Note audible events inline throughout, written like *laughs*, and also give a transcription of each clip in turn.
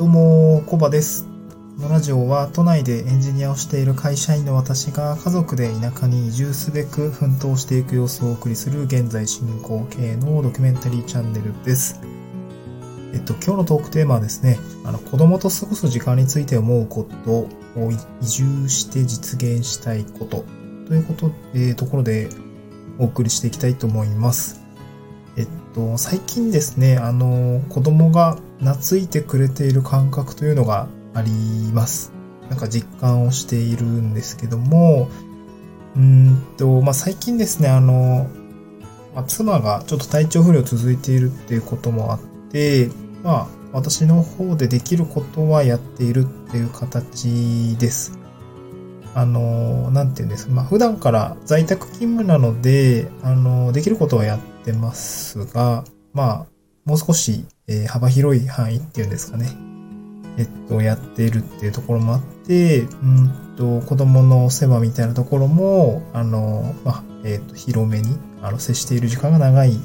どうも、コバです。このラジオは都内でエンジニアをしている会社員の私が家族で田舎に移住すべく奮闘していく様子をお送りする現在進行形のドキュメンタリーチャンネルです。えっと、今日のトークテーマはですね、あの、子供と過ごす時間について思うことを移住して実現したいことということ、えーところでお送りしていきたいと思います。えっと、最近ですね、あの、子供が懐いてくれている感覚というのがあります。なんか実感をしているんですけども、うんと、まあ、最近ですね、あの、まあ、妻がちょっと体調不良続いているっていうこともあって、まあ、私の方でできることはやっているっていう形です。あの、なんていうんですか、まあ、普段から在宅勤務なので、あの、できることはやってますが、まあ、もう少し、えー幅広い範囲っていうんですかね。えっと、やっているっていうところもあって、うんと、子供の世話みたいなところも、あの、まあ、えっと、広めに、あの、接している時間が長い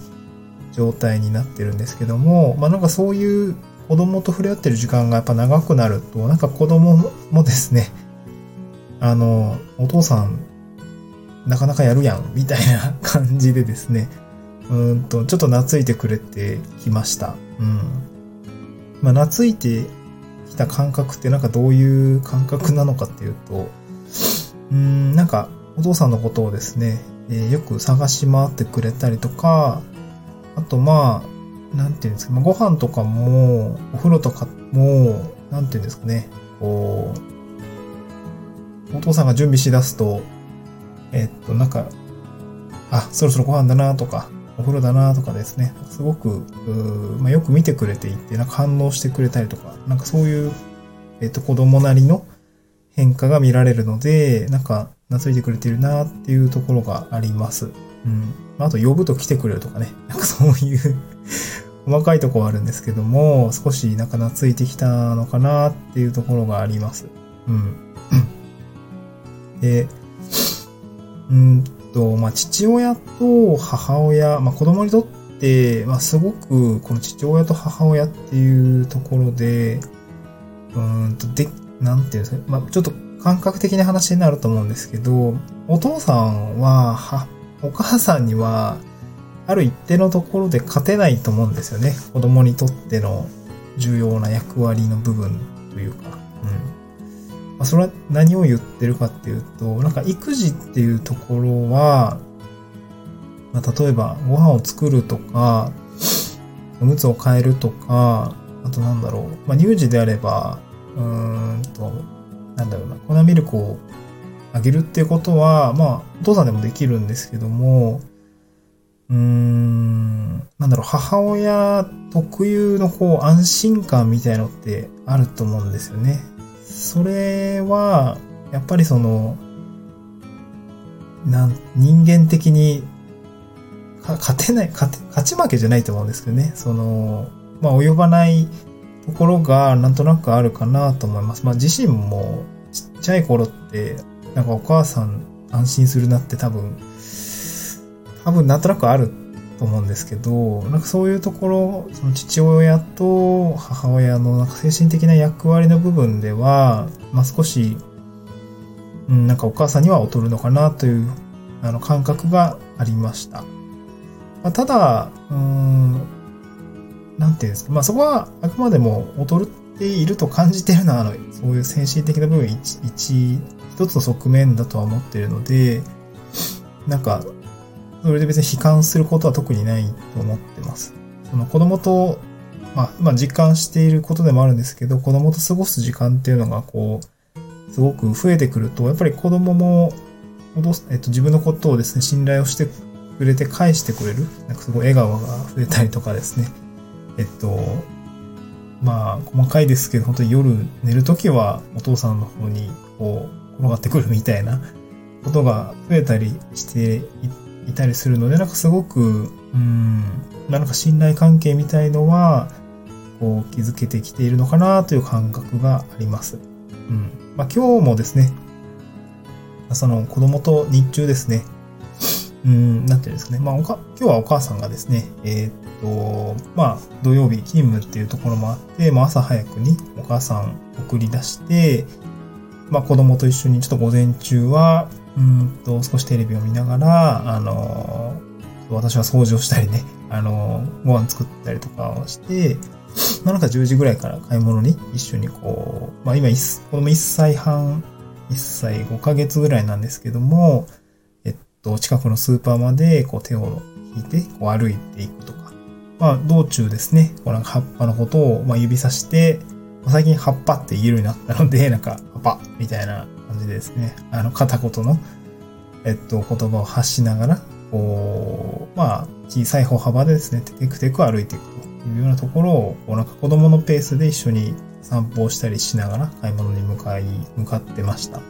状態になってるんですけども、まあ、なんかそういう子供と触れ合ってる時間がやっぱ長くなると、なんか子供もですね、あの、お父さん、なかなかやるやん、みたいな感じでですね、うんと、ちょっと懐いてくれてきました。うん。まあ、懐いてきた感覚ってなんかどういう感覚なのかっていうと、うん、なんかお父さんのことをですね、えーよく探し回ってくれたりとか、あとまあ、なんていうんですか、まあ、ご飯とかも、お風呂とかも、なんていうんですかね、こう、お父さんが準備しだすと、えっと、なんか、あ、そろそろご飯だなとか、お風呂だなとかですね、すごく、まあ、よく見てくれていて、なんか反応してくれたりとか、なんかそういう、えっと、子供なりの変化が見られるので、なんか、懐いてくれてるなっていうところがあります。うん。まあと、呼ぶと来てくれるとかね、*laughs* なんかそういう細かいとこはあるんですけども、少しなんか懐いてきたのかなっていうところがあります。うん。*clears throat* で、うんと、まあ、父親と母親、まあ、子供にとって、まあ、すごく、この父親と母親っていうところで、うんと、で、なんていうんですか、まあ、ちょっと感覚的な話になると思うんですけど、お父さんは、は、お母さんには、ある一定のところで勝てないと思うんですよね。子供にとっての重要な役割の部分というか。うん。それは何を言ってるかっていうと、なんか育児っていうところは、まあ、例えばご飯を作るとか、おむつを変えるとか、あとなんだろう、まあ、乳児であれば、うーんと、なんだろうな、粉ミルクをあげるっていうことは、まあ、お父さんでもできるんですけども、うーん、なんだろう、母親特有のこう安心感みたいのってあると思うんですよね。それは、やっぱりその、なん、人間的に、勝てない、勝て、勝ち負けじゃないと思うんですけどね。その、まあ、及ばないところがなんとなくあるかなと思います。まあ、自身もちっちゃい頃って、なんかお母さん安心するなって多分、多分なんとなくあると思うんですけど、なんかそういうところ、その父親と母親のなんか精神的な役割の部分では、まあ少し、うん、なんかお母さんには劣るのかなという、あの感覚がありました。まあ、ただ、うーん、なんていうんですか、まあそこはあくまでも劣っていると感じてるのは、あの、そういう精神的な部分一、一、一つの側面だとは思っているので、なんか、それで別に悲観することは特にないと思ってます。その子供と、まあ、まあ実感していることでもあるんですけど、子供と過ごす時間っていうのがこう、すごく増えてくると、やっぱり子供も、えっと、自分のことをですね、信頼をしてくれて返してくれる。なんかすごい笑顔が増えたりとかですね。えっと、まあ、細かいですけど、本当に夜寝るときはお父さんの方にこう、転がってくるみたいなことが増えたりしていいたりするので、なんかすごく、うん、なんか信頼関係みたいのは、こう、築けてきているのかなという感覚があります。うん。まあ今日もですね、その子供と日中ですね、うん、なんていうんですかね。まあ、おか、今日はお母さんがですね、えー、っと、まあ、土曜日勤務っていうところもあって、まあ、朝早くにお母さん送り出して、まあ、子供と一緒にちょっと午前中は、うんと、少しテレビを見ながら、あの、私は掃除をしたりね、あの、ご飯作ったりとかをして、まあ、なんか10時ぐらいから買い物に一緒にこう、まあ今、子供1歳半、1歳5ヶ月ぐらいなんですけども、えっと、近くのスーパーまでこう手を引いてこう歩いていくとか、まあ道中ですね、こうなんか葉っぱのことをまあ指さして、最近葉っぱって言えるようになったので、なんか葉っぱみたいな感じですね、あの片言の、えっと、言葉を発しながら、こう、まあ小さい歩幅でですね、テクテク歩いていくというようなところを、こうなんか子供のペースで一緒に散歩をしたりしながら買い物に向かい、向かってました。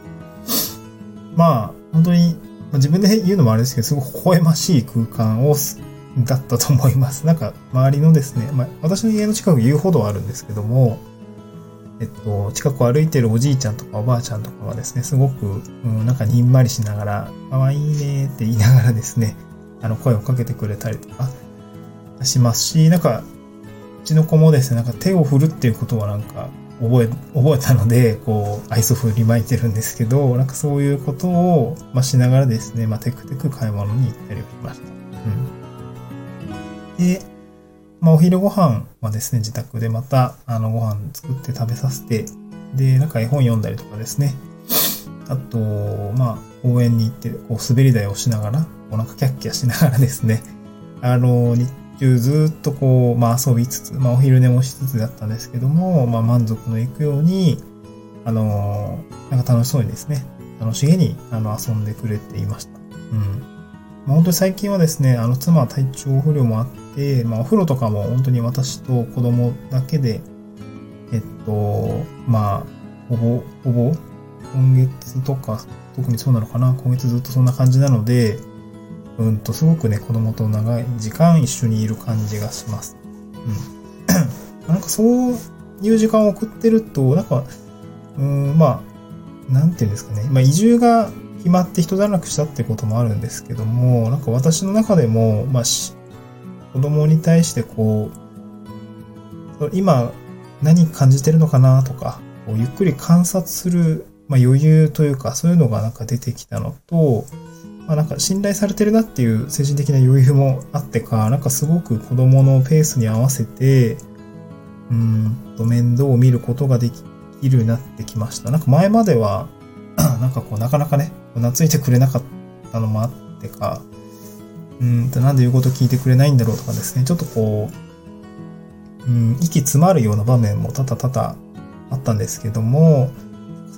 まあ、本当にま、自分で言うのもあれですけど、すごく微笑ましい空間を、だったと思います。なんか、周りのですね、まあ、私の家の近く遊歩道あるんですけども、えっと、近くを歩いてるおじいちゃんとかおばあちゃんとかはですね、すごく、うん、なんかにんまりしながら、かわいいねって言いながらですね、あの、声をかけてくれたりとかしますし、なんか、うちの子もですね、なんか手を振るっていうことはなんか覚え、覚えたので、こう、アイス振り巻いてるんですけど、なんかそういうことを、まあ、しながらですね、まあ、テクテク買い物に行ったりしました。うん。で、まあ、お昼ご飯はですね、自宅でまた、あの、ご飯作って食べさせて、で、なんか絵本読んだりとかですね。あと、まあ、公園に行って、こう、滑り台をしながら、お腹キャッキャしながらですね、あの、日中ずっとこう、まあ遊びつつ、まあお昼寝もしつつだったんですけども、まあ満足のいくように、あのなんか楽しそうにですね、楽しげにあの遊んでくれていました。うん。まあ、本当に最近はですね、あの妻は体調不良もあって、まあお風呂とかも本当に私と子供だけで、えっと、まあ、ほぼ、ほぼ、今月とか、特にそうなのかな今月ずっとそんな感じなので、うんと、すごくね、子供と長い時間一緒にいる感じがします。うん。*clears throat* なんかそういう時間を送ってると、なんか、うん、まあ、なんていうんですかね。まあ、移住が決まって人だらくしたってこともあるんですけども、なんか私の中でも、まあ、子供に対してこう、今何感じてるのかなとか、こうゆっくり観察する、まあ、余裕というか、そういうのがなんか出てきたのと、まあ、なんか信頼されてるなっていう精神的な余裕もあってか、なんかすごく子供のペースに合わせて、うんと面倒を見ることができるようになってきました。なんか前までは、*clears throat* なんかこうなかなかね、懐いてくれなかったのもあってか、うんとなんで言うこと聞いてくれないんだろうとかですね、ちょっとこう、うん、息詰まるような場面も多々多々あったんですけども、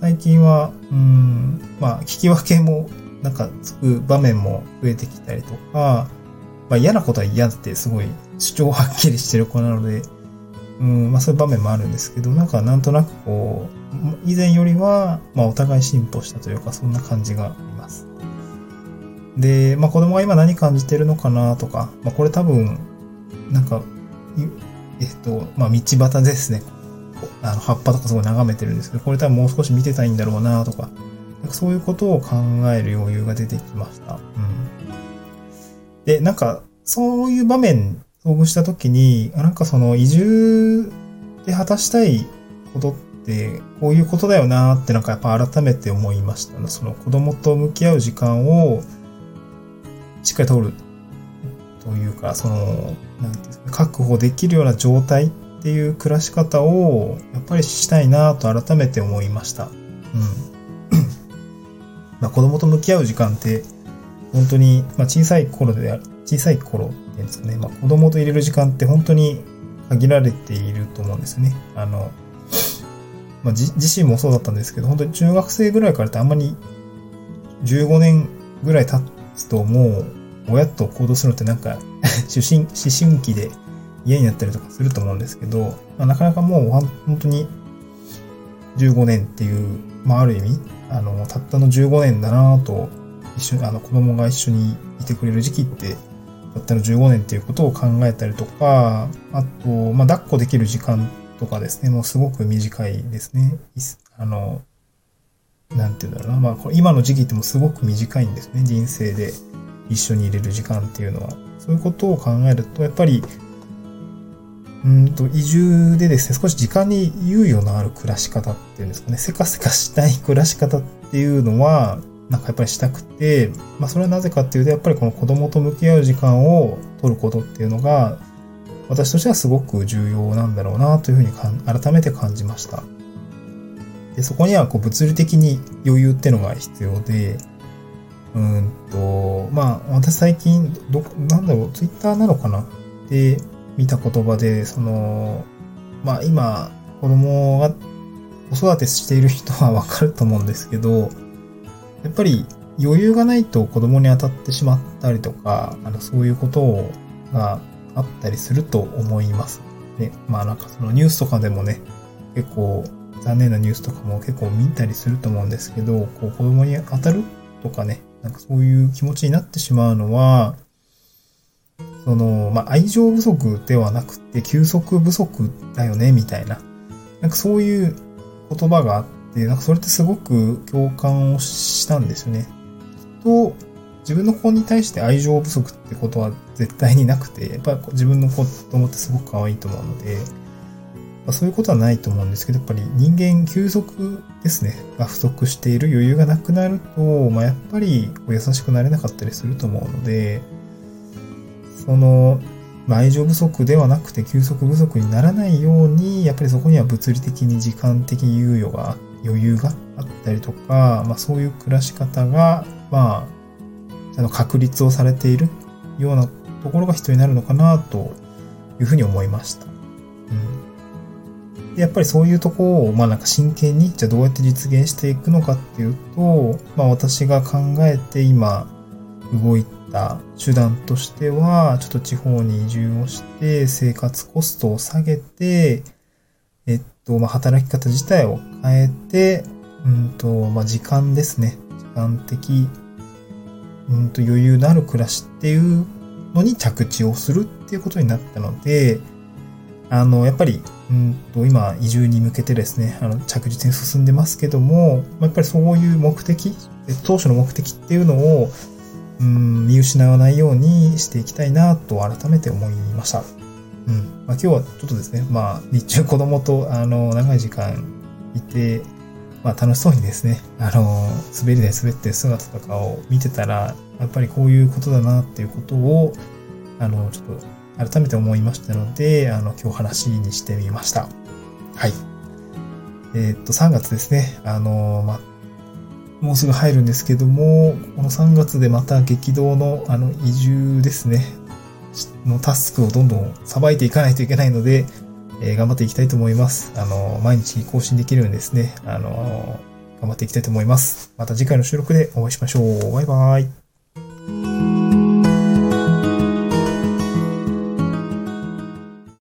最近は、うん、まあ、聞き分けもなんかつく場面も増えてきたりとか、まあ嫌なことは嫌ってすごい主張はっきりしてる子なので、うん、まあそういう場面もあるんですけど、なんかなんとなくこう、以前よりは、まあお互い進歩したというか、そんな感じがあります。で、まあ子供が今何感じてるのかなとか、まあこれ多分、なんか、えっと、まあ道端ですね。あの葉っぱとかすごい眺めてるんですけど、これ多分もう少し見てたいんだろうなとか、そういうことを考える余裕が出てきました。うん。で、なんか、そういう場面遭遇したときに、なんかその移住で果たしたいことって、こういうことだよなってなんかやっぱ改めて思いました、ね。その子供と向き合う時間をしっかり取るというか、その、なんていうんですか、確保できるような状態っていう暮らし方をやっぱりしたいなと改めて思いました。うん。*clears throat* まあ、子供と向き合う時間って、本当に、まあ、小さい頃である、小さい頃ていうんですかね、まあ、子供と入れる時間って本当に限られていると思うんですよね。あの、まあ、自身もそうだったんですけど、本当に中学生ぐらいからってあんまり15年ぐらい経つともう親と行動するのってなんか *laughs* 思春、思春期で嫌になったりとかすると思うんですけど、まあ、なかなかもう本当に15年っていう、まあある意味、あの、たったの15年だなと、一緒に、あの、子供が一緒にいてくれる時期って、たったの15年っていうことを考えたりとか、あと、まあ、抱っこできる時間とかですね、もうすごく短いですね。あの、なんて言うんだろうな。まあ、これ今の時期ってもすごく短いんですね、人生で。一緒に入れる時間っていうのは、そういうことを考えると、やっぱり、うんと、移住でですね、少し時間に猶予のある暮らし方っていうんですかね、せかせかしたい暮らし方っていうのは、なんかやっぱりしたくて、まあそれはなぜかっていうと、やっぱりこの子供と向き合う時間を取ることっていうのが、私としてはすごく重要なんだろうなというふうに改めて感じました。でそこにはこう物理的に余裕っていうのが必要で、うんと、まあ私最近、ど、なんだろう、ツイッターなのかな？で見た言葉で、その、まあ今、子供が子育てしている人はわかると思うんですけど、やっぱり余裕がないと子供に当たってしまったりとか、あの、そういうことがあったりすると思います。で、まあなんかそのニュースとかでもね、結構残念なニュースとかも結構見たりすると思うんですけど、こう子供に当たるとかね、なんかそういう気持ちになってしまうのは、その、まあ、愛情不足ではなくて、休息不足だよね、みたいな。なんかそういう言葉があって、なんかそれってすごく共感をしたんですよね。と、自分の子に対して愛情不足ってことは絶対になくて、やっぱ自分の子供ってすごく可愛いと思うので、ま、そういうことはないと思うんですけど、やっぱり人間休息ですね、が不足している余裕がなくなると、まあ、やっぱり優しくなれなかったりすると思うので、その、まあ、愛情不足ではなくて休息不足にならないように、やっぱりそこには物理的に時間的猶予があっ、余裕があったりとか、まあ、そういう暮らし方が、まあ、あの確立をされているようなところが必要になるのかなというふうに思いました。うん、でやっぱりそういうとこを、まあなんか真剣に、じゃあどうやって実現していくのかっていうと、まあ私が考えて今動いた手段としては、ちょっと地方に移住をして生活コストを下げて、と、まあ働き方自体を変えて、うんと、まあ時間ですね。時間的、うんと余裕のある暮らしっていうのに着地をするっていうことになったので、あの、やっぱり、うんと、今、移住に向けてですね、あの、着実に進んでますけども、やっぱりそういう目的、当初の目的っていうのを、うん、見失わないようにしていきたいなと改めて思いました。うん。まあ、今日はちょっとですね、まあ、日中子供と、あの、長い時間いて、まあ、楽しそうにですね、あの、滑り台滑ってる姿とかを見てたら、やっぱりこういうことだなっていうことを、あの、ちょっと改めて思いましたので、あの、今日話にしてみました。はい。えー、っと、3月ですね。あの、まあ、もうすぐ入るんですけども、この3月でまた激動の、あの、移住ですね。のタスクをどんどんさばいていかないといけないので、えー、頑張っていきたいと思います。あの、毎日更新できるようにですね、あの、頑張っていきたいと思います。また次回の収録でお会いしましょう。バイバイ。